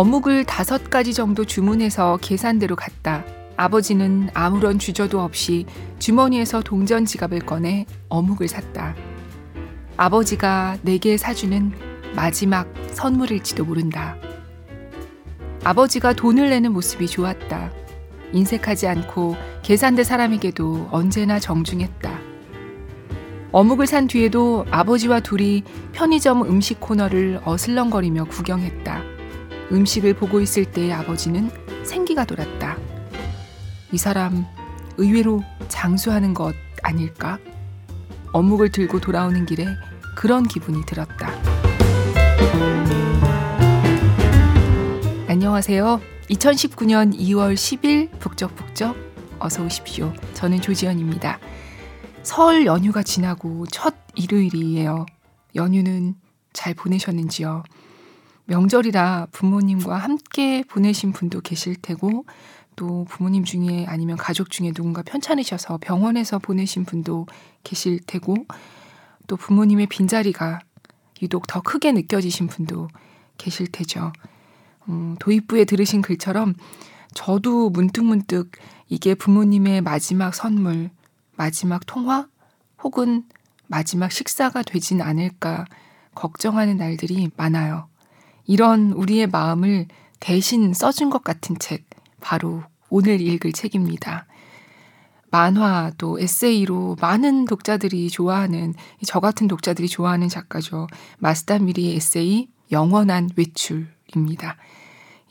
어묵을 다섯 가지 정도 주문해서 계산대로 갔다. 아버지는 아무런 주저도 없이 주머니에서 동전 지갑을 꺼내 어묵을 샀다. 아버지가 내게 사주는 마지막 선물일지도 모른다. 아버지가 돈을 내는 모습이 좋았다. 인색하지 않고 계산대 사람에게도 언제나 정중했다. 어묵을 산 뒤에도 아버지와 둘이 편의점 음식 코너를 어슬렁거리며 구경했다. 음식을 보고 있을 때 아버지는 생기가 돌았다. 이 사람 의외로 장수하는 것 아닐까? 어묵을 들고 돌아오는 길에 그런 기분이 들었다. 안녕하세요. 2019년 2월 10일 북적북적 어서 오십시오. 저는 조지현입니다. 설 연휴가 지나고 첫 일요일이에요. 연휴는 잘 보내셨는지요? 명절이라 부모님과 함께 보내신 분도 계실 테고 또 부모님 중에 아니면 가족 중에 누군가 편찮으셔서 병원에서 보내신 분도 계실 테고 또 부모님의 빈자리가 유독 더 크게 느껴지신 분도 계실 테죠. 음, 도입부에 들으신 글처럼 저도 문득문득 이게 부모님의 마지막 선물, 마지막 통화 혹은 마지막 식사가 되진 않을까 걱정하는 날들이 많아요. 이런 우리의 마음을 대신 써준 것 같은 책, 바로 오늘 읽을 책입니다. 만화 또 에세이로 많은 독자들이 좋아하는 저 같은 독자들이 좋아하는 작가죠. 마스다 미리의 에세이 영원한 외출입니다.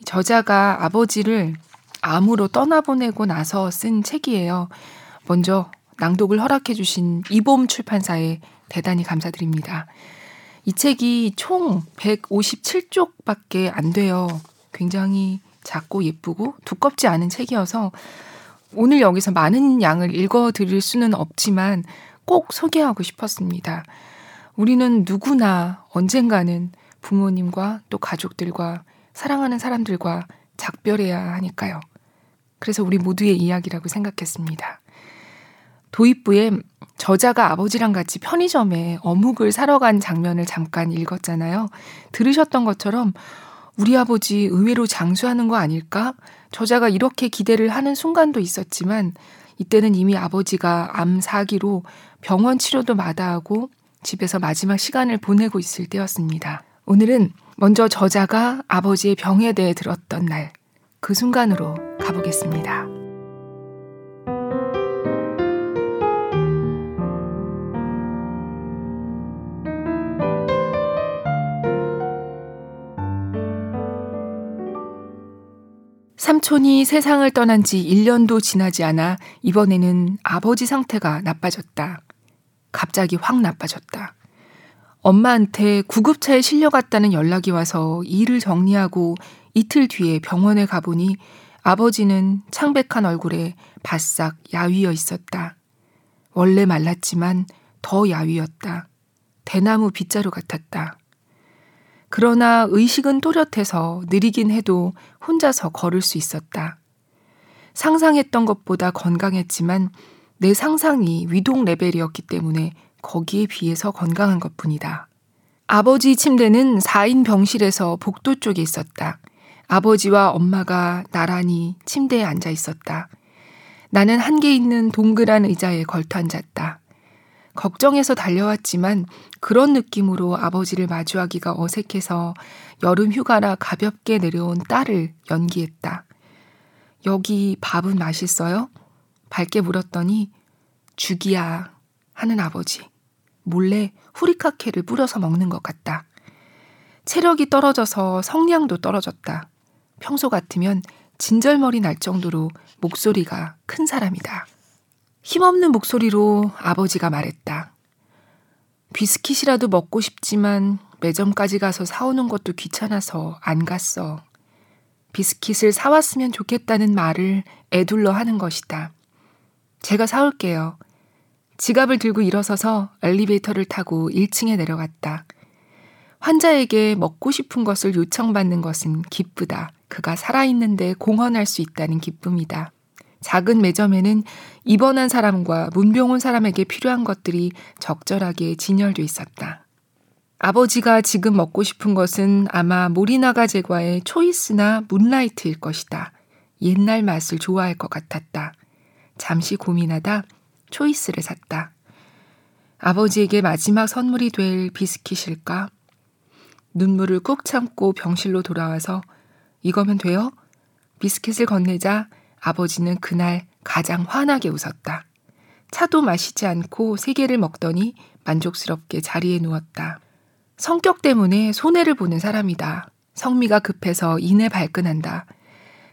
저자가 아버지를 암으로 떠나보내고 나서 쓴 책이에요. 먼저 낭독을 허락해 주신 이봄 출판사에 대단히 감사드립니다. 이 책이 총 157쪽밖에 안 돼요. 굉장히 작고 예쁘고 두껍지 않은 책이어서 오늘 여기서 많은 양을 읽어 드릴 수는 없지만 꼭 소개하고 싶었습니다. 우리는 누구나 언젠가는 부모님과 또 가족들과 사랑하는 사람들과 작별해야 하니까요. 그래서 우리 모두의 이야기라고 생각했습니다. 도입부에 저자가 아버지랑 같이 편의점에 어묵을 사러 간 장면을 잠깐 읽었잖아요. 들으셨던 것처럼 우리 아버지 의외로 장수하는 거 아닐까? 저자가 이렇게 기대를 하는 순간도 있었지만 이때는 이미 아버지가 암 사기로 병원 치료도 마다하고 집에서 마지막 시간을 보내고 있을 때였습니다. 오늘은 먼저 저자가 아버지의 병에 대해 들었던 날, 그 순간으로 가보겠습니다. 삼촌이 세상을 떠난 지 1년도 지나지 않아 이번에는 아버지 상태가 나빠졌다. 갑자기 확 나빠졌다. 엄마한테 구급차에 실려갔다는 연락이 와서 일을 정리하고 이틀 뒤에 병원에 가보니 아버지는 창백한 얼굴에 바싹 야위어 있었다. 원래 말랐지만 더 야위었다. 대나무 빗자루 같았다. 그러나 의식은 또렷해서 느리긴 해도 혼자서 걸을 수 있었다. 상상했던 것보다 건강했지만 내 상상이 위동 레벨이었기 때문에 거기에 비해서 건강한 것 뿐이다. 아버지 침대는 4인 병실에서 복도 쪽에 있었다. 아버지와 엄마가 나란히 침대에 앉아 있었다. 나는 한 개 있는 동그란 의자에 걸터 앉았다. 걱정해서 달려왔지만 그런 느낌으로 아버지를 마주하기가 어색해서 여름 휴가라 가볍게 내려온 딸을 연기했다. 여기 밥은 맛있어요? 밝게 물었더니 죽이야 하는 아버지. 몰래 후리카케를 뿌려서 먹는 것 같다. 체력이 떨어져서 성량도 떨어졌다. 평소 같으면 진절머리 날 정도로 목소리가 큰 사람이다. 힘없는 목소리로 아버지가 말했다. 비스킷이라도 먹고 싶지만 매점까지 가서 사오는 것도 귀찮아서 안 갔어. 비스킷을 사왔으면 좋겠다는 말을 애둘러 하는 것이다. 제가 사올게요. 지갑을 들고 일어서서 엘리베이터를 타고 1층에 내려갔다. 환자에게 먹고 싶은 것을 요청받는 것은 기쁘다. 그가 살아있는데 공헌할 수 있다는 기쁨이다. 작은 매점에는 입원한 사람과 문병 온 사람에게 필요한 것들이 적절하게 진열돼 있었다. 아버지가 지금 먹고 싶은 것은 아마 모리나가 제과의 초이스나 문라이트일 것이다. 옛날 맛을 좋아할 것 같았다. 잠시 고민하다 초이스를 샀다. 아버지에게 마지막 선물이 될 비스킷일까? 눈물을 꾹 참고 병실로 돌아와서 이거면 돼요? 비스킷을 건네자 아버지는 그날 가장 환하게 웃었다. 차도 마시지 않고 세 개를 먹더니 만족스럽게 자리에 누웠다. 성격 때문에 손해를 보는 사람이다. 성미가 급해서 이내 발끈한다.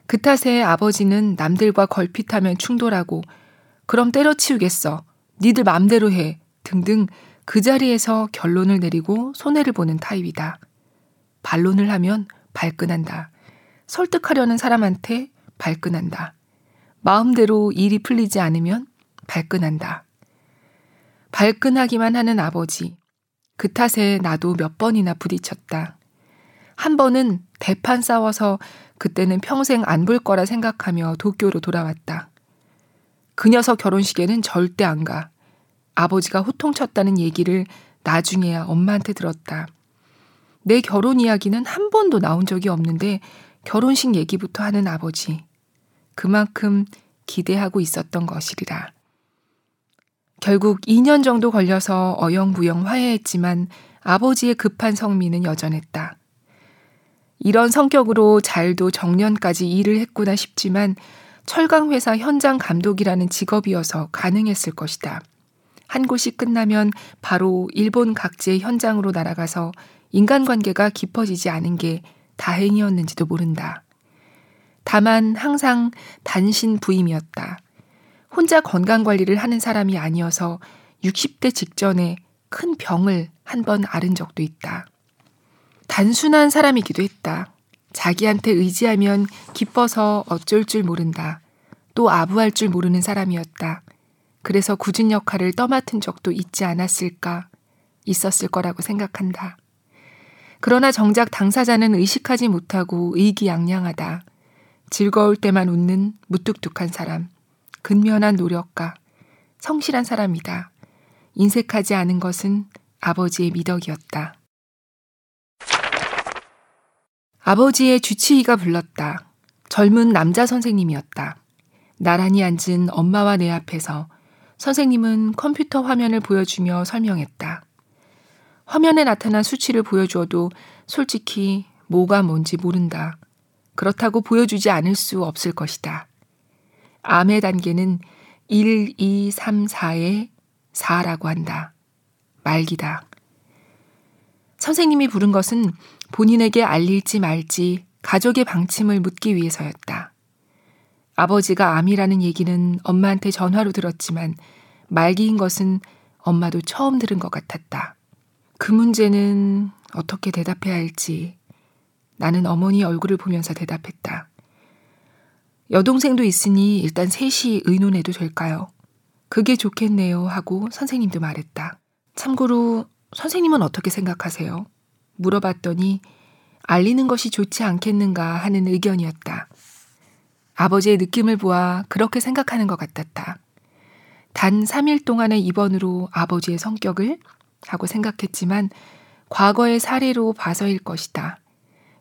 그 탓에 아버지는 남들과 걸핏하면 충돌하고 그럼 때려치우겠어. 니들 맘대로 해. 등등 그 자리에서 결론을 내리고 손해를 보는 타입이다. 반론을 하면 발끈한다. 설득하려는 사람한테 발끈한다. 마음대로 일이 풀리지 않으면 발끈한다. 발끈하기만 하는 아버지. 그 탓에 나도 몇 번이나 부딪혔다. 한 번은 대판 싸워서 그때는 평생 안 볼 거라 생각하며 도쿄로 돌아왔다. 그 녀석 결혼식에는 절대 안 가. 아버지가 호통쳤다는 얘기를 나중에야 엄마한테 들었다. 내 결혼 이야기는 한 번도 나온 적이 없는데 결혼식 얘기부터 하는 아버지. 그만큼 기대하고 있었던 것이리라. 결국 2년 정도 걸려서 어영부영 화해했지만 아버지의 급한 성미는 여전했다. 이런 성격으로 잘도 정년까지 일을 했구나 싶지만 철강회사 현장 감독이라는 직업이어서 가능했을 것이다. 한 곳이 끝나면 바로 일본 각지의 현장으로 날아가서 인간관계가 깊어지지 않은 게 다행이었는지도 모른다. 다만 항상 단신 부임이었다. 혼자 건강 관리를 하는 사람이 아니어서 60대 직전에 큰 병을 한 번 앓은 적도 있다. 단순한 사람이기도 했다. 자기한테 의지하면 기뻐서 어쩔 줄 모른다. 또 아부할 줄 모르는 사람이었다. 그래서 굳은 역할을 떠맡은 적도 있지 않았을까? 있었을 거라고 생각한다. 그러나 정작 당사자는 의식하지 못하고 의기양양하다. 즐거울 때만 웃는 무뚝뚝한 사람. 근면한 노력가, 성실한 사람이다. 인색하지 않은 것은 아버지의 미덕이었다. 아버지의 주치의가 불렀다. 젊은 남자 선생님이었다. 나란히 앉은 엄마와 내 앞에서 선생님은 컴퓨터 화면을 보여주며 설명했다. 화면에 나타난 수치를 보여주어도 솔직히 뭐가 뭔지 모른다. 그렇다고 보여주지 않을 수 없을 것이다. 암의 단계는 1, 2, 3, 4의 4라고 한다. 말기다. 선생님이 부른 것은 본인에게 알릴지 말지 가족의 방침을 묻기 위해서였다. 아버지가 암이라는 얘기는 엄마한테 전화로 들었지만 말기인 것은 엄마도 처음 들은 것 같았다. 그 문제는 어떻게 대답해야 할지 나는 어머니 얼굴을 보면서 대답했다. 여동생도 있으니 일단 셋이 의논해도 될까요? 그게 좋겠네요 하고 선생님도 말했다. 참고로 선생님은 어떻게 생각하세요? 물어봤더니 알리는 것이 좋지 않겠는가 하는 의견이었다. 아버지의 느낌을 보아 그렇게 생각하는 것 같았다. 단 3일 동안의 입원으로 아버지의 성격을 하고 생각했지만 과거의 사례로 봐서일 것이다.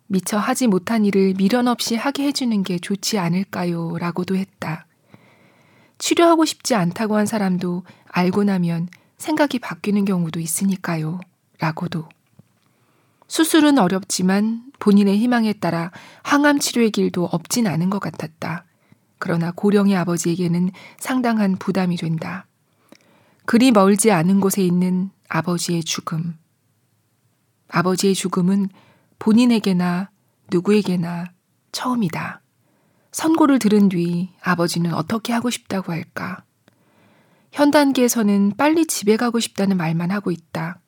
미처 하지 못한 일을 미련 없이 하게 해주는 게 좋지 않을까요? 라고도 했다. 치료하고 싶지 않다고 한 사람도 알고 나면 생각이 바뀌는 경우도 있으니까요. 라고도. 수술은 어렵지만 본인의 희망에 따라 항암 치료의 길도 없진 않은 것 같았다. 그러나 고령의 아버지에게는 상당한 부담이 된다. 그리 멀지 않은 곳에 있는 아버지의 죽음. 아버지의 죽음은 본인에게나 누구에게나 처음이다. 선고를 들은 뒤 아버지는 어떻게 하고 싶다고 할까? 현 단계에서는 빨리 집에 가고 싶다는 말만 하고 있다.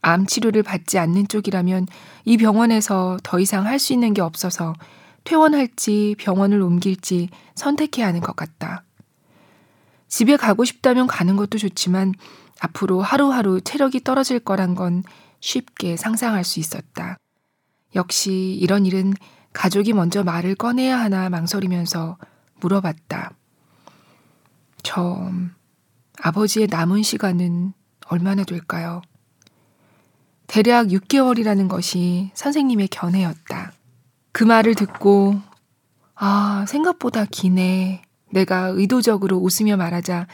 암 치료를 받지 않는 쪽이라면 이 병원에서 더 이상 할 수 있는 게 없어서 퇴원할지 병원을 옮길지 선택해야 하는 것 같다. 집에 가고 싶다면 가는 것도 좋지만 앞으로 하루하루 체력이 떨어질 거란 건 쉽게 상상할 수 있었다. 역시 이런 일은 가족이 먼저 말을 꺼내야 하나 망설이면서 물어봤다. 저 아버지의 남은 시간은 얼마나 될까요? 대략 6개월이라는 것이 선생님의 견해였다. 그 말을 듣고, 아, 생각보다 기네. 내가 의도적으로 웃으며 말하자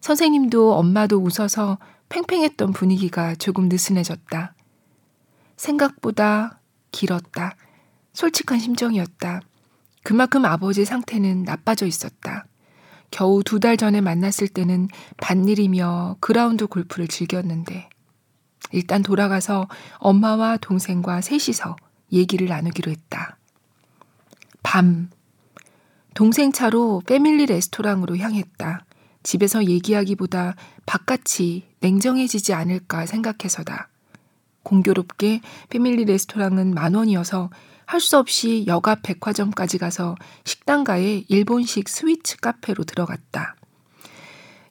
선생님도 엄마도 웃어서 팽팽했던 분위기가 조금 느슨해졌다. 생각보다 길었다. 솔직한 심정이었다. 그만큼 아버지 상태는 나빠져 있었다. 겨우 두 달 전에 만났을 때는 반일이며 그라운드 골프를 즐겼는데 일단 돌아가서 엄마와 동생과 셋이서 얘기를 나누기로 했다. 밤. 동생 차로 패밀리 레스토랑으로 향했다. 집에서 얘기하기보다 바깥이 냉정해지지 않을까 생각해서다. 공교롭게 패밀리 레스토랑은 만 원이어서 할 수 없이 여가 백화점까지 가서 식당가에 일본식 스위츠 카페로 들어갔다.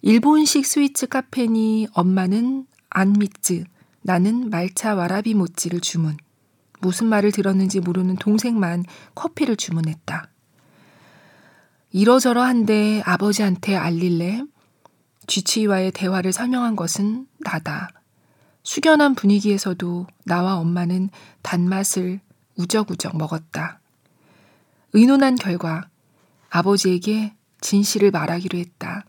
일본식 스위츠 카페니 엄마는 안미츠, 나는 말차 와라비 모찌를 주문. 무슨 말을 들었는지 모르는 동생만 커피를 주문했다. 이러저러한데 아버지한테 알릴래? 쥐치와의 대화를 설명한 것은 나다. 숙연한 분위기에서도 나와 엄마는 단맛을 우적우적 먹었다. 의논한 결과 아버지에게 진실을 말하기로 했다.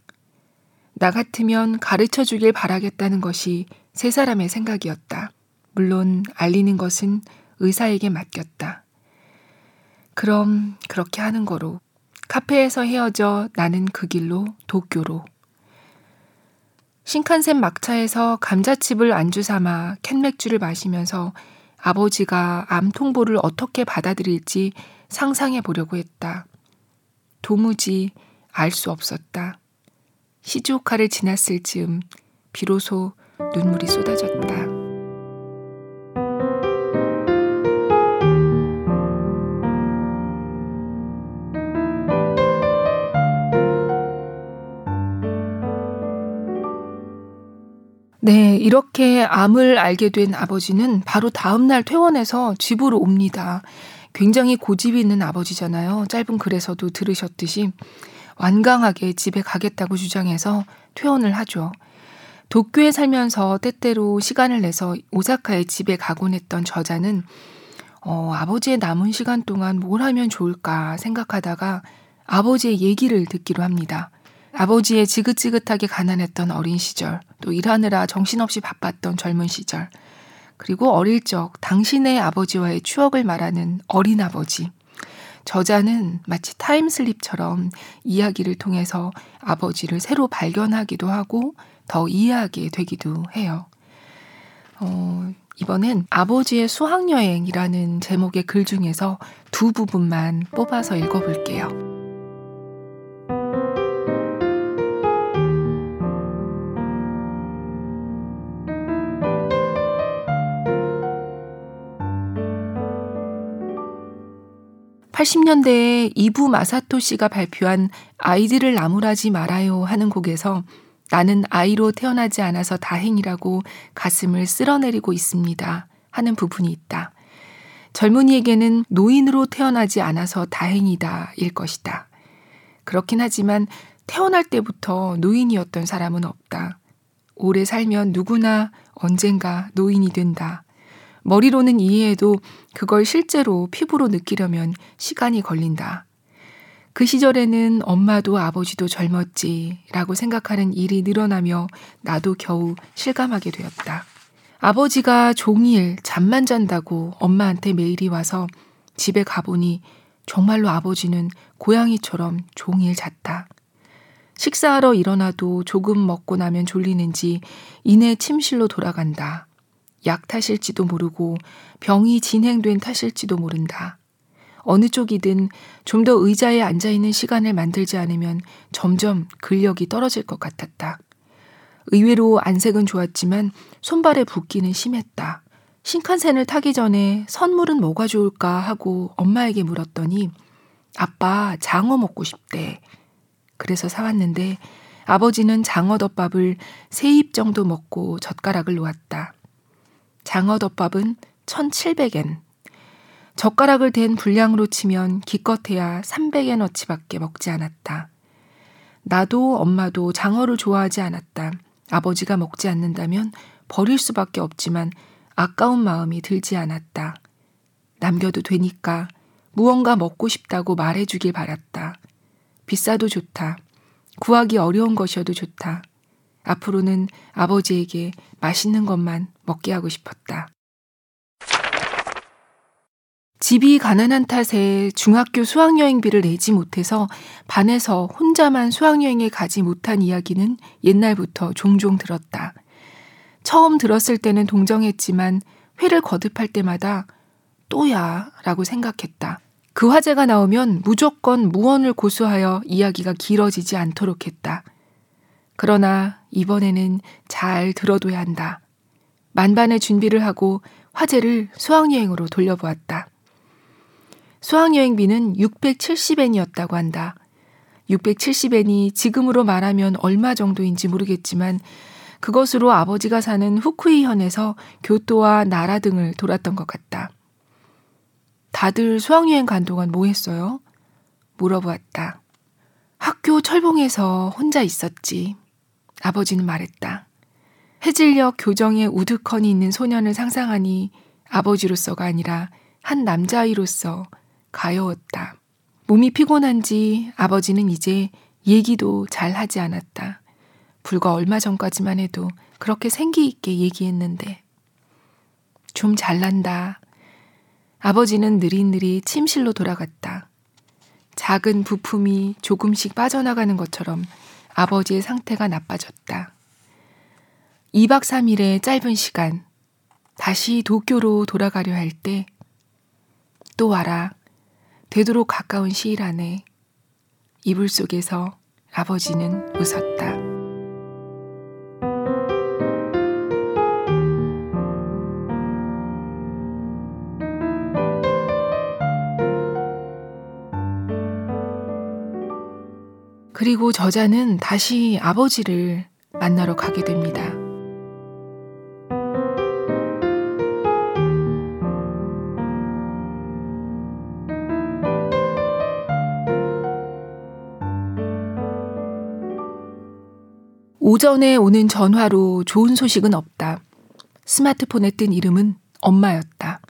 나 같으면 가르쳐 주길 바라겠다는 것이 세 사람의 생각이었다. 물론 알리는 것은 의사에게 맡겼다. 그럼 그렇게 하는 거로 카페에서 헤어져 나는 그 길로 도쿄로 신칸센 막차에서 감자칩을 안주 삼아 캔맥주를 마시면서 아버지가 암 통보를 어떻게 받아들일지 상상해 보려고 했다. 도무지 알 수 없었다. 시즈오카를 지났을 즈음 비로소 눈물이 쏟아졌다. 이렇게 암을 알게 된 아버지는 바로 다음날 퇴원해서 집으로 옵니다. 굉장히 고집이 있는 아버지잖아요. 짧은 글에서도 들으셨듯이 완강하게 집에 가겠다고 주장해서 퇴원을 하죠. 도쿄에 살면서 때때로 시간을 내서 오사카에 집에 가곤 했던 저자는 어, 아버지의 남은 시간 동안 뭘 하면 좋을까 생각하다가 아버지의 얘기를 듣기로 합니다. 아버지의 지긋지긋하게 가난했던 어린 시절, 또 일하느라 정신없이 바빴던 젊은 시절, 그리고 어릴 적 당신의 아버지와의 추억을 말하는 어린 아버지. 저자는 마치 타임슬립처럼 이야기를 통해서 아버지를 새로 발견하기도 하고 더 이해하게 되기도 해요. 어, 이번엔 아버지의 수학여행이라는 제목의 글 중에서 두 부분만 뽑아서 읽어볼게요. 80년대에 이부 마사토 씨가 발표한 아이들을 나무라지 말아요 하는 곡에서 나는 아이로 태어나지 않아서 다행이라고 가슴을 쓸어내리고 있습니다 하는 부분이 있다. 젊은이에게는 노인으로 태어나지 않아서 다행이다 일 것이다. 그렇긴 하지만 태어날 때부터 노인이었던 사람은 없다. 오래 살면 누구나 언젠가 노인이 된다. 머리로는 이해해도 그걸 실제로 피부로 느끼려면 시간이 걸린다. 그 시절에는 엄마도 아버지도 젊었지라고 생각하는 일이 늘어나며 나도 겨우 실감하게 되었다. 아버지가 종일 잠만 잔다고 엄마한테 메일이 와서 집에 가보니 정말로 아버지는 고양이처럼 종일 잤다. 식사하러 일어나도 조금 먹고 나면 졸리는지 이내 침실로 돌아간다. 약 탓일지도 모르고 병이 진행된 탓일지도 모른다. 어느 쪽이든 좀 더 의자에 앉아 있는 시간을 만들지 않으면 점점 근력이 떨어질 것 같았다. 의외로 안색은 좋았지만 손발의 붓기는 심했다. 신칸센을 타기 전에 선물은 뭐가 좋을까 하고 엄마에게 물었더니 아빠 장어 먹고 싶대. 그래서 사왔는데 아버지는 장어덮밥을 세 입 정도 먹고 젓가락을 놓았다. 장어덮밥은 1,700엔. 젓가락을 댄 분량으로 치면 기껏해야 300엔어치밖에 먹지 않았다. 나도 엄마도 장어를 좋아하지 않았다. 아버지가 먹지 않는다면 버릴 수밖에 없지만 아까운 마음이 들지 않았다. 남겨도 되니까 무언가 먹고 싶다고 말해주길 바랐다. 비싸도 좋다. 구하기 어려운 것이어도 좋다. 앞으로는 아버지에게 맛있는 것만 먹게 하고 싶었다. 집이 가난한 탓에 중학교 수학여행비를 내지 못해서 반에서 혼자만 수학여행에 가지 못한 이야기는 옛날부터 종종 들었다. 처음 들었을 때는 동정했지만 회를 거듭할 때마다 또야 라고 생각했다. 그 화제가 나오면 무조건 무언을 고수하여 이야기가 길어지지 않도록 했다. 그러나 이번에는 잘 들어둬야 한다. 만반의 준비를 하고 화제를 수학여행으로 돌려보았다. 수학여행비는 670엔이었다고 한다. 670엔이 지금으로 말하면 얼마 정도인지 모르겠지만 그것으로 아버지가 사는 후쿠이현에서 교토와 나라 등을 돌았던 것 같다. 다들 수학여행 간 동안 뭐 했어요? 물어보았다. 학교 철봉에서 혼자 있었지. 아버지는 말했다. 해질녘 교정에 우두커니 있는 소년을 상상하니 아버지로서가 아니라 한 남자아이로서 가여웠다. 몸이 피곤한지 아버지는 이제 얘기도 잘 하지 않았다. 불과 얼마 전까지만 해도 그렇게 생기 있게 얘기했는데. 좀 잘난다. 아버지는 느릿느릿 침실로 돌아갔다. 작은 부품이 조금씩 빠져나가는 것처럼 아버지의 상태가 나빠졌다. 2박 3일의 짧은 시간, 다시 도쿄로 돌아가려 할 때, 또 와라. 되도록 가까운 시일 안에 이불 속에서 아버지는 웃었다. 그리고 저자는 다시 아버지를 만나러 가게 됩니다. 오전에 오는 전화로 좋은 소식은 없다. 스마트폰에 뜬 이름은 엄마였다.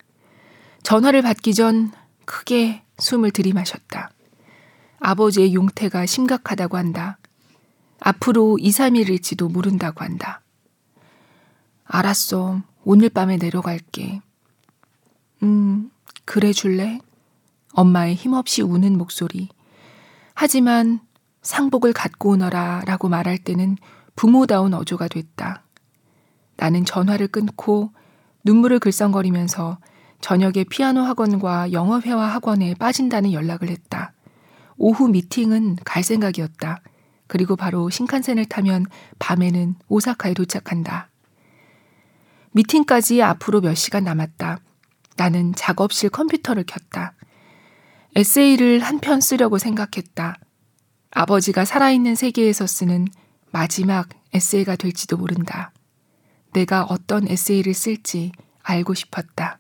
전화를 받기 전 크게 숨을 들이마셨다. 아버지의 용태가 심각하다고 한다. 앞으로 2, 3일일지도 모른다고 한다. 알았어. 오늘 밤에 내려갈게. 음, 그래 줄래? 엄마의 힘없이 우는 목소리. 하지만 상복을 갖고 오너라 라고 말할 때는 부모다운 어조가 됐다. 나는 전화를 끊고 눈물을 글썽거리면서 저녁에 피아노 학원과 영어 회화 학원에 빠진다는 연락을 했다. 오후 미팅은 갈 생각이었다. 그리고 바로 신칸센을 타면 밤에는 오사카에 도착한다. 미팅까지 앞으로 몇 시간 남았다. 나는 작업실 컴퓨터를 켰다. 에세이를 한 편 쓰려고 생각했다. 아버지가 살아있는 세계에서 쓰는 마지막 에세이가 될지도 모른다. 내가 어떤 에세이를 쓸지 알고 싶었다.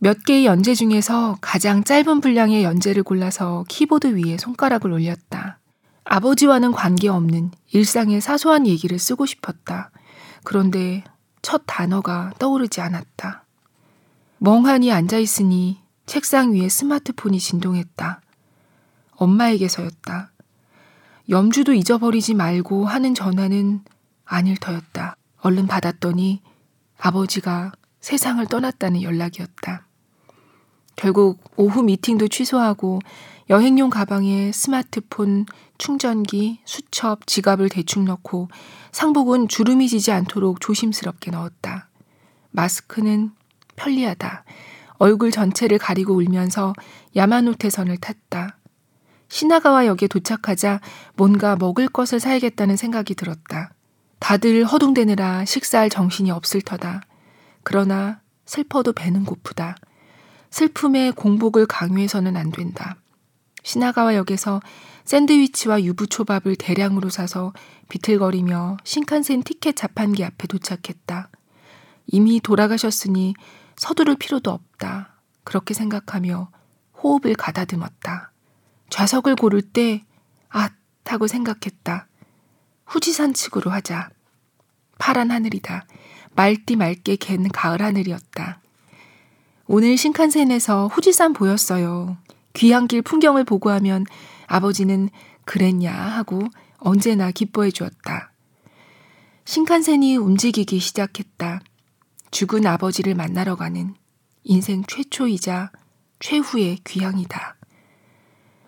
몇 개의 연재 중에서 가장 짧은 분량의 연재를 골라서 키보드 위에 손가락을 올렸다. 아버지와는 관계없는 일상의 사소한 얘기를 쓰고 싶었다. 그런데 첫 단어가 떠오르지 않았다. 멍하니 앉아있으니 책상 위에 스마트폰이 진동했다. 엄마에게서였다. 염주도 잊어버리지 말고 하는 전화는 아닐 터였다. 얼른 받았더니 아버지가 세상을 떠났다는 연락이었다. 결국 오후 미팅도 취소하고 여행용 가방에 스마트폰, 충전기, 수첩, 지갑을 대충 넣고 상복은 주름이 지지 않도록 조심스럽게 넣었다. 마스크는 편리하다. 얼굴 전체를 가리고 울면서 야마노테선을 탔다. 시나가와 역에 도착하자 뭔가 먹을 것을 사야겠다는 생각이 들었다. 다들 허둥대느라 식사할 정신이 없을 터다. 그러나 슬퍼도 배는 고프다. 슬픔에 공복을 강요해서는 안 된다. 시나가와 역에서 샌드위치와 유부초밥을 대량으로 사서 비틀거리며 신칸센 티켓 자판기 앞에 도착했다. 이미 돌아가셨으니 서두를 필요도 없다. 그렇게 생각하며 호흡을 가다듬었다. 좌석을 고를 때, 아, 타고 생각했다. 후지산 측으로 하자. 파란 하늘이다. 맑디 맑게 갠 가을 하늘이었다. 오늘 신칸센에서 후지산 보였어요. 귀향길 풍경을 보고 하면 아버지는 그랬냐 하고 언제나 기뻐해 주었다. 신칸센이 움직이기 시작했다. 죽은 아버지를 만나러 가는 인생 최초이자 최후의 귀향이다.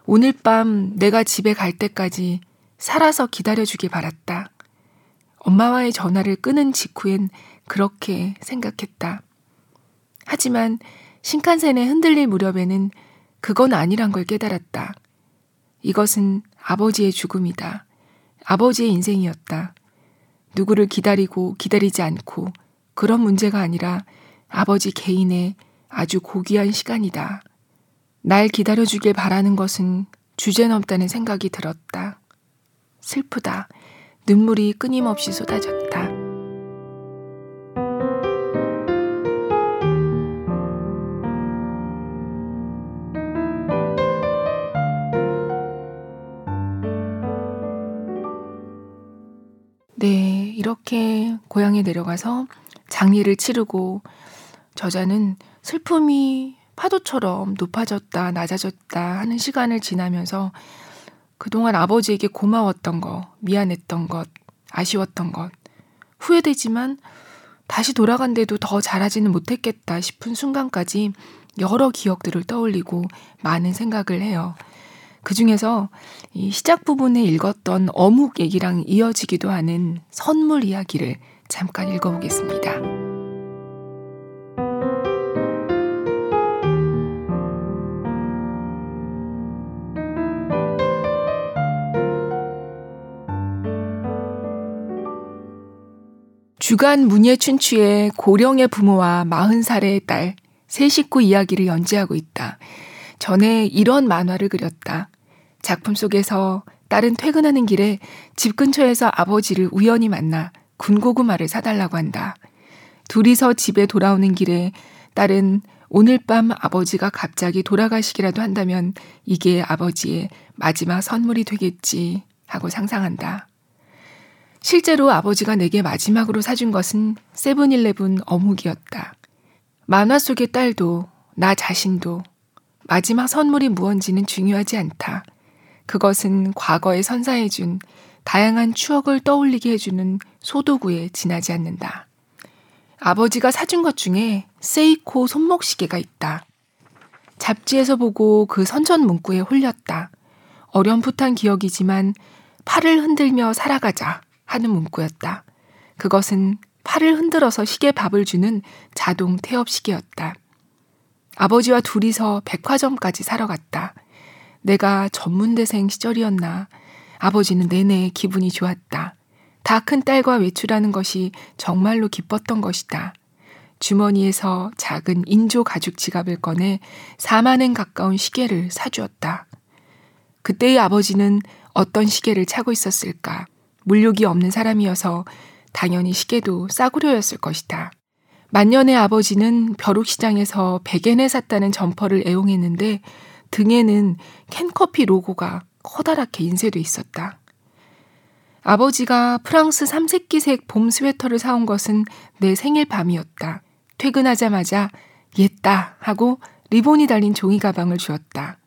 오늘 밤 내가 집에 갈 때까지 살아서 기다려주길 바랐다. 엄마와의 전화를 끊은 직후엔 그렇게 생각했다. 하지만 신칸센에 흔들릴 무렵에는 그건 아니란 걸 깨달았다. 이것은 아버지의 죽음이다. 아버지의 인생이었다. 누구를 기다리고 기다리지 않고 그런 문제가 아니라 아버지 개인의 아주 고귀한 시간이다. 날 기다려주길 바라는 것은 주제넘다는 생각이 들었다. 슬프다. 눈물이 끊임없이 쏟아졌다. 네, 이렇게 고향에 내려가서 장례를 치르고 저자는 슬픔이 파도처럼 높아졌다, 낮아졌다 하는 시간을 지나면서 그동안 아버지에게 고마웠던 것, 미안했던 것, 아쉬웠던 것, 후회되지만 다시 돌아간데도 더 잘하지는 못했겠다 싶은 순간까지 여러 기억들을 떠올리고 많은 생각을 해요. 그 중에서 이 시작 부분에 읽었던 어묵 얘기랑 이어지기도 하는 선물 이야기를 잠깐 읽어보겠습니다. 주간 문예춘추의 고령의 부모와 마흔 살의 딸, 세 식구 이야기를 연재하고 있다. 전에 이런 만화를 그렸다. 작품 속에서 딸은 퇴근하는 길에 집 근처에서 아버지를 우연히 만나 군고구마를 사달라고 한다. 둘이서 집에 돌아오는 길에 딸은 오늘 밤 아버지가 갑자기 돌아가시기라도 한다면 이게 아버지의 마지막 선물이 되겠지 하고 상상한다. 실제로 아버지가 내게 마지막으로 사준 것은 세븐일레븐 어묵이었다. 만화 속의 딸도 나 자신도 마지막 선물이 무언지는 중요하지 않다. 그것은 과거에 선사해준 다양한 추억을 떠올리게 해주는 소도구에 지나지 않는다. 아버지가 사준 것 중에 세이코 손목 시계가 있다. 잡지에서 보고 그 선전 문구에 홀렸다. 어렴풋한 기억이지만 팔을 흔들며 살아가자. 하는 문구였다. 그것은 팔을 흔들어서 시계 밥을 주는 자동 태엽 시계였다. 아버지와 둘이서 백화점까지 사러 갔다. 내가 전문대생 시절이었나. 아버지는 내내 기분이 좋았다. 다 큰 딸과 외출하는 것이 정말로 기뻤던 것이다. 주머니에서 작은 인조 가죽 지갑을 꺼내 4만엔 가까운 시계를 사주었다. 그때의 아버지는 어떤 시계를 차고 있었을까? 물욕이 없는 사람이어서 당연히 시계도 싸구려였을 것이다. 만년의 아버지는 벼룩시장에서 백엔에 샀다는 점퍼를 애용했는데 등에는 캔커피 로고가 커다랗게 인쇄돼 있었다. 아버지가 프랑스 삼색기색 봄 스웨터를 사온 것은 내 생일 밤이었다. 퇴근하자마자 옛다 하고 리본이 달린 종이 가방을 주었다.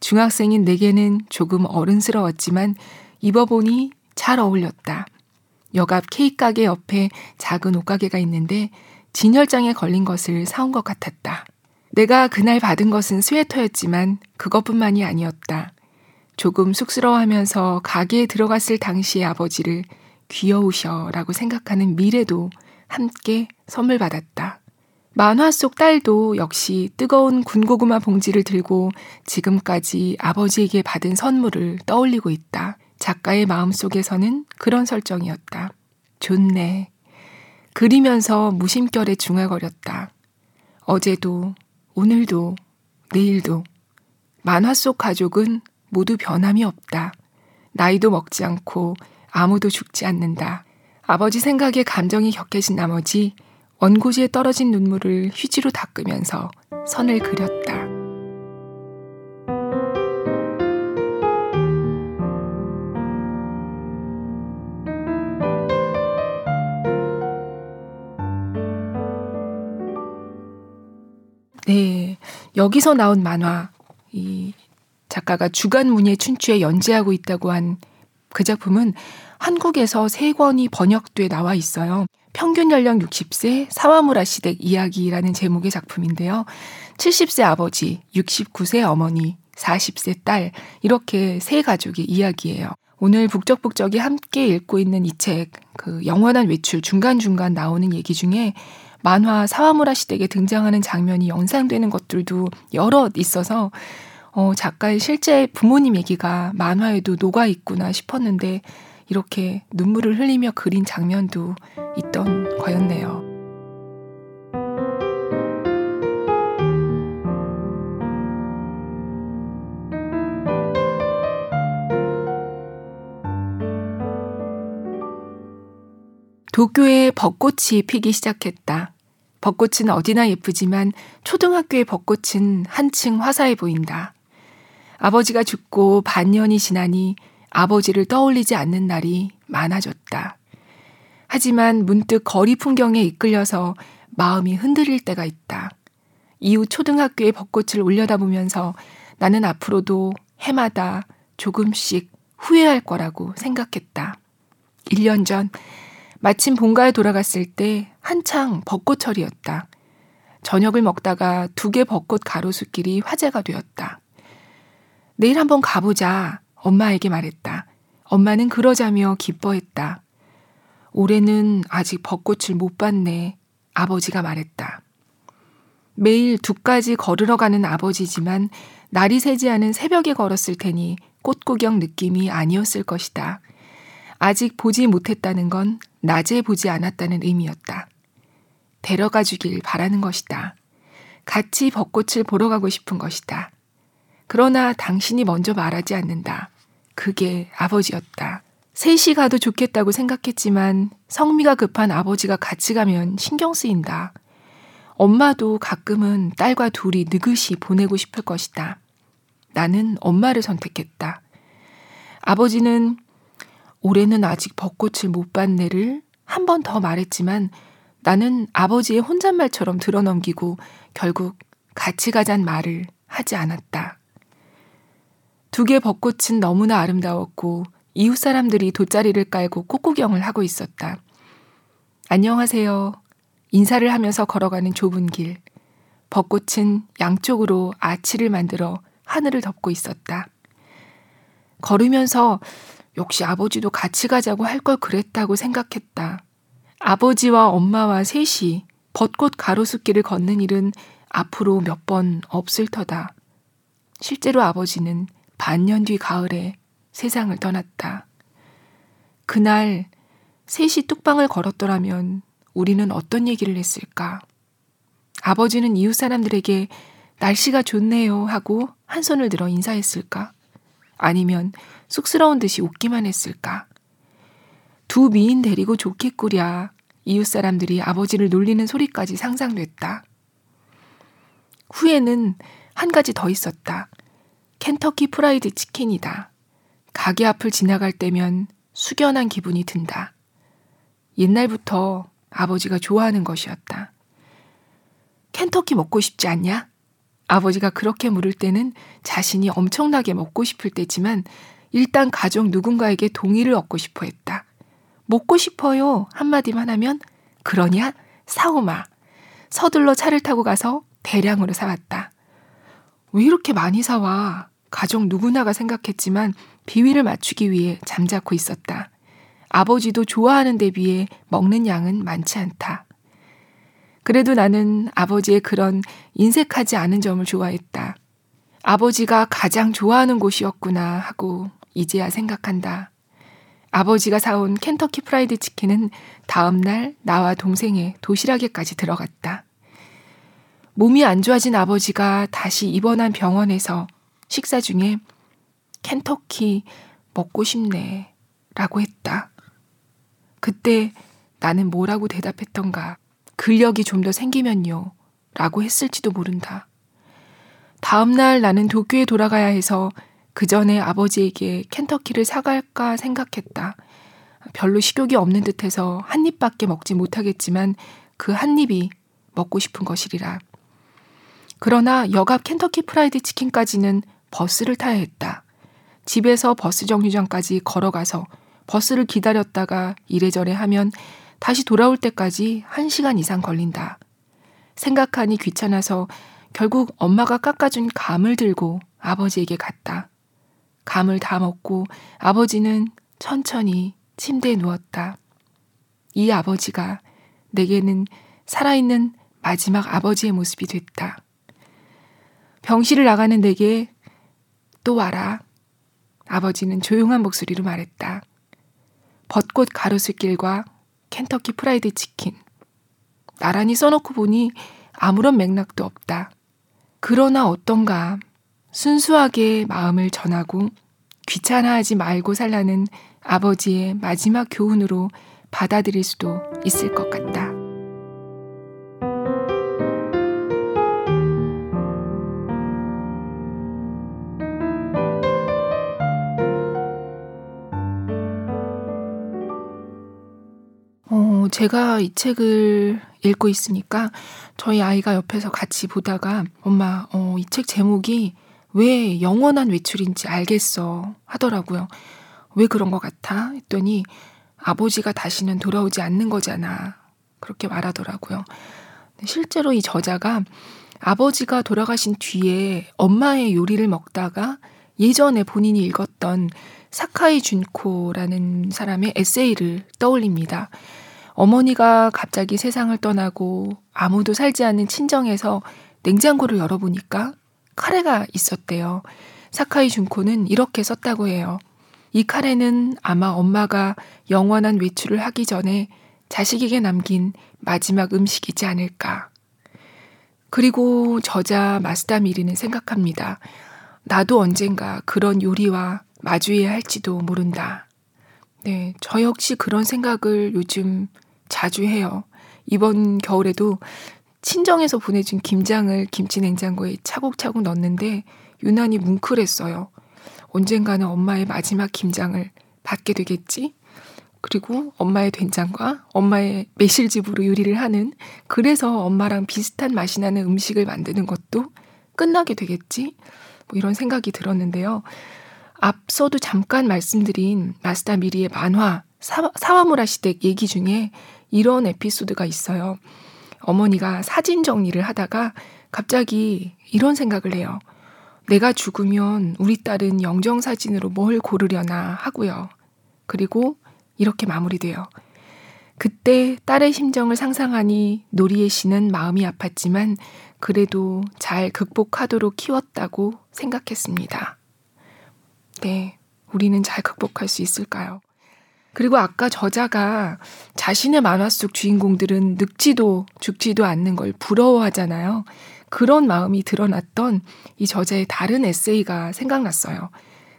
중학생인 내게는 조금 어른스러웠지만 입어보니 잘 어울렸다. 여갑 케이크 가게 옆에 작은 옷가게가 있는데 진혈장에 걸린 것을 사온 것 같았다. 내가 그날 받은 것은 스웨터였지만 그것뿐만이 아니었다. 조금 쑥스러워하면서 가게에 들어갔을 당시의 아버지를 귀여우셔라고 생각하는 미래도 함께 선물 받았다. 만화 속 딸도 역시 뜨거운 군고구마 봉지를 들고 지금까지 아버지에게 받은 선물을 떠올리고 있다. 작가의 마음속에서는 그런 설정이었다. 좋네. 그리면서 무심결에 중얼거렸다. 어제도, 오늘도, 내일도. 만화 속 가족은 모두 변함이 없다. 나이도 먹지 않고 아무도 죽지 않는다. 아버지 생각에 감정이 격해진 나머지 원고지에 떨어진 눈물을 휴지로 닦으면서 선을 그렸다. 여기서 나온 만화, 이 작가가 주간 문예 춘추에 연재하고 있다고 한 그 작품은 한국에서 세 권이 번역돼 나와 있어요. 평균 연령 60세 사와무라 시댁 이야기라는 제목의 작품인데요. 70세 아버지, 69세 어머니, 40세 딸, 이렇게 세 가족의 이야기예요. 오늘 북적북적이 함께 읽고 있는 이 책, 그 영원한 외출 중간중간 나오는 얘기 중에 만화 사와무라 시댁에 등장하는 장면이 연상되는 것들도 여럿 있어서 어, 작가의 실제 부모님 얘기가 만화에도 녹아 있구나 싶었는데 이렇게 눈물을 흘리며 그린 장면도 있던 거였네요. 도교에 벚꽃이 피기 시작했다. 벚꽃은 어디나 예쁘지만 초등학교의 벚꽃은 한층 화사해 보인다. 아버지가 죽고 반년이 지나니 아버지를 떠올리지 않는 날이 많아졌다. 하지만 문득 거리 풍경에 이끌려서 마음이 흔들릴 때가 있다. 이후 초등학교의 벚꽃을 올려다보면서 나는 앞으로도 해마다 조금씩 후회할 거라고 생각했다. 1년 전 마침 본가에 돌아갔을 때 한창 벚꽃철이었다. 저녁을 먹다가 두 개 벚꽃 가로수길이 화제가 되었다. 내일 한번 가보자. 엄마에게 말했다. 엄마는 그러자며 기뻐했다. 올해는 아직 벚꽃을 못 봤네. 아버지가 말했다. 매일 두까지 걸으러 가는 아버지지만 날이 새지 않은 새벽에 걸었을 테니 꽃구경 느낌이 아니었을 것이다. 아직 보지 못했다는 건 낮에 보지 않았다는 의미였다. 데려가 주길 바라는 것이다. 같이 벚꽃을 보러 가고 싶은 것이다. 그러나 당신이 먼저 말하지 않는다. 그게 아버지였다. 셋이 가도 좋겠다고 생각했지만 성미가 급한 아버지가 같이 가면 신경 쓰인다. 엄마도 가끔은 딸과 둘이 느긋이 보내고 싶을 것이다. 나는 엄마를 선택했다. 아버지는 올해는 아직 벚꽃을 못 봤네를 한 번 더 말했지만 나는 아버지의 혼잣말처럼 들어넘기고 결국 같이 가잔 말을 하지 않았다. 두 개 벚꽃은 너무나 아름다웠고 이웃 사람들이 돗자리를 깔고 꽃구경을 하고 있었다. 안녕하세요. 인사를 하면서 걸어가는 좁은 길. 벚꽃은 양쪽으로 아치를 만들어 하늘을 덮고 있었다. 걸으면서 역시 아버지도 같이 가자고 할 걸 그랬다고 생각했다. 아버지와 엄마와 셋이 벚꽃 가로수길을 걷는 일은 앞으로 몇 번 없을 터다. 실제로 아버지는 반년 뒤 가을에 세상을 떠났다. 그날 셋이 뚝방을 걸었더라면 우리는 어떤 얘기를 했을까? 아버지는 이웃 사람들에게 날씨가 좋네요 하고 한 손을 들어 인사했을까? 아니면 쑥스러운 듯이 웃기만 했을까? 두 미인 데리고 좋겠구랴. 이웃 사람들이 아버지를 놀리는 소리까지 상상됐다. 후에는 한 가지 더 있었다. 켄터키 프라이드 치킨이다. 가게 앞을 지나갈 때면 숙연한 기분이 든다. 옛날부터 아버지가 좋아하는 것이었다. 켄터키 먹고 싶지 않냐? 아버지가 그렇게 물을 때는 자신이 엄청나게 먹고 싶을 때지만 일단 가족 누군가에게 동의를 얻고 싶어 했다. 먹고 싶어요. 한마디만 하면 그러냐? 사오마. 서둘러 차를 타고 가서 대량으로 사왔다. 왜 이렇게 많이 사와? 가족 누구나가 생각했지만 비위를 맞추기 위해 잠자코 있었다. 아버지도 좋아하는 데 비해 먹는 양은 많지 않다. 그래도 나는 아버지의 그런 인색하지 않은 점을 좋아했다. 아버지가 가장 좋아하는 곳이었구나 하고 이제야 생각한다. 아버지가 사온 켄터키 프라이드 치킨은 다음날 나와 동생의 도시락에까지 들어갔다. 몸이 안 좋아진 아버지가 다시 입원한 병원에서 식사 중에 켄터키 먹고 싶네 라고 했다. 그때 나는 뭐라고 대답했던가 근력이 좀 더 생기면요 라고 했을지도 모른다. 다음날 나는 도쿄에 돌아가야 해서 그 전에 아버지에게 켄터키를 사갈까 생각했다. 별로 식욕이 없는 듯해서 한 입밖에 먹지 못하겠지만 그 한 입이 먹고 싶은 것이리라. 그러나 역앞 켄터키 프라이드 치킨까지는 버스를 타야 했다. 집에서 버스 정류장까지 걸어가서 버스를 기다렸다가 이래저래 하면 다시 돌아올 때까지 1시간 이상 걸린다. 생각하니 귀찮아서 결국 엄마가 깎아준 감을 들고 아버지에게 갔다. 감을 다 먹고 아버지는 천천히 침대에 누웠다. 이 아버지가 내게는 살아있는 마지막 아버지의 모습이 됐다. 병실을 나가는 내게 또 와라. 아버지는 조용한 목소리로 말했다. 벚꽃 가로수길과 켄터키 프라이드 치킨. 나란히 써놓고 보니 아무런 맥락도 없다. 그러나 어떤가 순수하게 마음을 전하고 귀찮아하지 말고 살라는 아버지의 마지막 교훈으로 받아들일 수도 있을 것 같다. 제가 이 책을 읽고 있으니까 저희 아이가 옆에서 같이 보다가 엄마, 어, 이 책 제목이 왜 영원한 외출인지 알겠어 하더라고요. 왜 그런 것 같아? 했더니 아버지가 다시는 돌아오지 않는 거잖아. 그렇게 말하더라고요. 실제로 이 저자가 아버지가 돌아가신 뒤에 엄마의 요리를 먹다가 예전에 본인이 읽었던 사카이 준코라는 사람의 에세이를 떠올립니다. 어머니가 갑자기 세상을 떠나고 아무도 살지 않는 친정에서 냉장고를 열어보니까 카레가 있었대요. 사카이 준코는 이렇게 썼다고 해요. 이 카레는 아마 엄마가 영원한 외출을 하기 전에 자식에게 남긴 마지막 음식이지 않을까. 그리고 저자 마스다 미리는 생각합니다. 나도 언젠가 그런 요리와 마주해야 할지도 모른다. 네, 저 역시 그런 생각을 요즘 자주 해요. 이번 겨울에도 친정에서 보내준 김장을 김치 냉장고에 차곡차곡 넣었는데 유난히 뭉클했어요. 언젠가는 엄마의 마지막 김장을 받게 되겠지? 그리고 엄마의 된장과 엄마의 매실즙으로 요리를 하는 그래서 엄마랑 비슷한 맛이 나는 음식을 만드는 것도 끝나게 되겠지? 뭐 이런 생각이 들었는데요. 앞서도 잠깐 말씀드린 마스다 미리의 만화 사, 사와무라 시댁 얘기 중에 이런 에피소드가 있어요. 어머니가 사진 정리를 하다가 갑자기 이런 생각을 해요. 내가 죽으면 우리 딸은 영정 사진으로 뭘 고르려나 하고요. 그리고 이렇게 마무리돼요. 그때 딸의 심정을 상상하니 노리의 씨는 마음이 아팠지만 그래도 잘 극복하도록 키웠다고 생각했습니다. 네, 우리는 잘 극복할 수 있을까요? 그리고 아까 저자가 자신의 만화 속 주인공들은 늙지도 죽지도 않는 걸 부러워하잖아요. 그런 마음이 드러났던 이 저자의 다른 에세이가 생각났어요.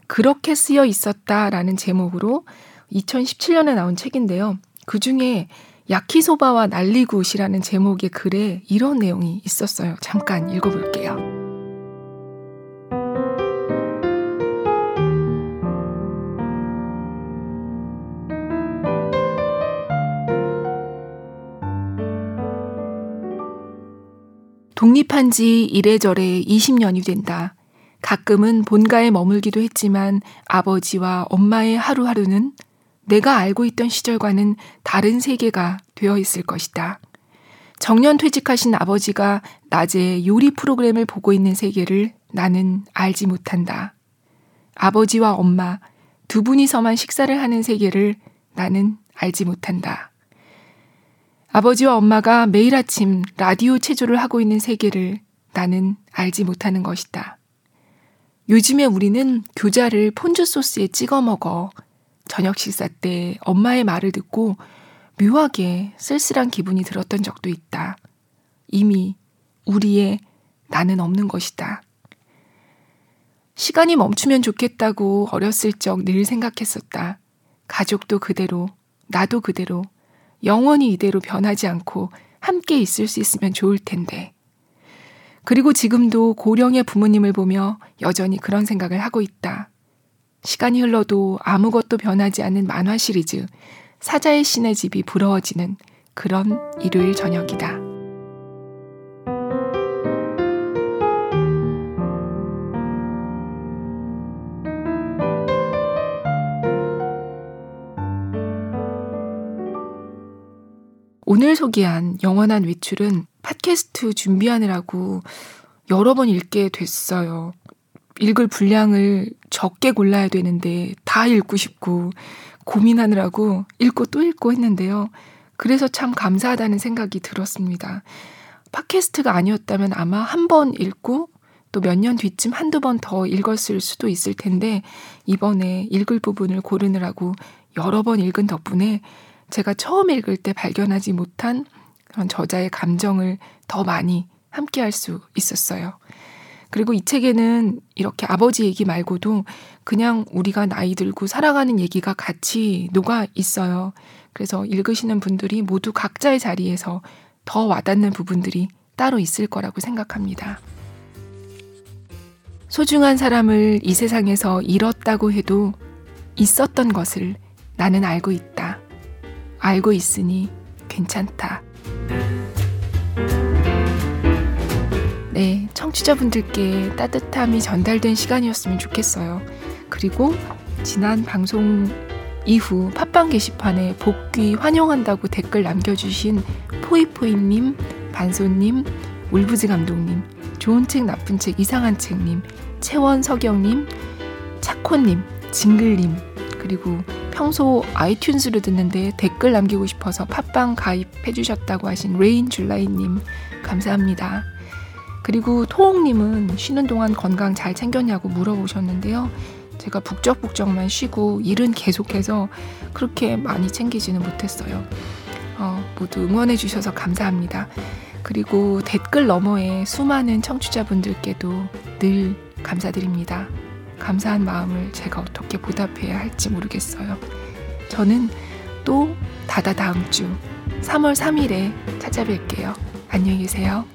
그렇게 쓰여 있었다라는 제목으로 2017년에 나온 책인데요. 그 중에 야키소바와 난리굿이라는 제목의 글에 이런 내용이 있었어요. 잠깐 읽어볼게요. 독립한 지 이래저래 20년이 된다. 가끔은 본가에 머물기도 했지만 아버지와 엄마의 하루하루는 내가 알고 있던 시절과는 다른 세계가 되어 있을 것이다. 정년 퇴직하신 아버지가 낮에 요리 프로그램을 보고 있는 세계를 나는 알지 못한다. 아버지와 엄마 두 분이서만 식사를 하는 세계를 나는 알지 못한다. 아버지와 엄마가 매일 아침 라디오 체조를 하고 있는 세계를 나는 알지 못하는 것이다. 요즘에 우리는 교자를 폰즈 소스에 찍어 먹어 저녁 식사 때 엄마의 말을 듣고 묘하게 쓸쓸한 기분이 들었던 적도 있다. 이미 우리의 나는 없는 것이다. 시간이 멈추면 좋겠다고 어렸을 적 늘 생각했었다. 가족도 그대로, 나도 그대로, 영원히 이대로 변하지 않고 함께 있을 수 있으면 좋을 텐데. 그리고 지금도 고령의 부모님을 보며 여전히 그런 생각을 하고 있다. 시간이 흘러도 아무것도 변하지 않는 만화 시리즈 사자의 신의 집이 부러워지는 그런 일요일 저녁이다. 오늘 소개한 영원한 외출은 팟캐스트 준비하느라고 여러 번 읽게 됐어요. 읽을 분량을 적게 골라야 되는데 다 읽고 싶고 고민하느라고 읽고 또 읽고 했는데요. 그래서 참 감사하다는 생각이 들었습니다. 팟캐스트가 아니었다면 아마 한 번 읽고 또 몇 년 뒤쯤 한두 번 더 읽었을 수도 있을 텐데 이번에 읽을 부분을 고르느라고 여러 번 읽은 덕분에 제가 처음 읽을 때 발견하지 못한 그런 저자의 감정을 더 많이 함께 할 수 있었어요. 그리고 이 책에는 이렇게 아버지 얘기 말고도 그냥 우리가 나이 들고 살아가는 얘기가 같이 녹아 있어요. 그래서 읽으시는 분들이 모두 각자의 자리에서 더 와닿는 부분들이 따로 있을 거라고 생각합니다. 소중한 사람을 이 세상에서 잃었다고 해도 있었던 것을 나는 알고 있다. 알고 있으니 괜찮다. 네, 청취자분들께 따뜻함이 전달된 시간이었으면 좋겠어요. 그리고 지난 방송 이후 팟빵 게시판에 복귀 환영한다고 댓글 남겨주신 포이포이님, 반소님, 울부지 감독님, 좋은 책, 나쁜 책, 이상한 책님, 채원석영님, 차코님, 징글님, 그리고 평소 아이튠즈로 듣는데 댓글 남기고 싶어서 팟빵 가입해 주셨다고 하신 레인 줄라이님, 감사합니다. 그리고 토홍님은 쉬는 동안 건강 잘 챙겼냐고 물어보셨는데요. 제가 북적북적만 쉬고 일은 계속해서 그렇게 많이 챙기지는 못했어요. 어, 모두 응원해 주셔서 감사합니다. 그리고 댓글 너머에 수많은 청취자분들께도 늘 감사드립니다. 감사한 마음을 제가 어떻게 보답해야 할지 모르겠어요. 저는 또 다다 다음 주 3월 3일에 찾아뵐게요. 안녕히 계세요.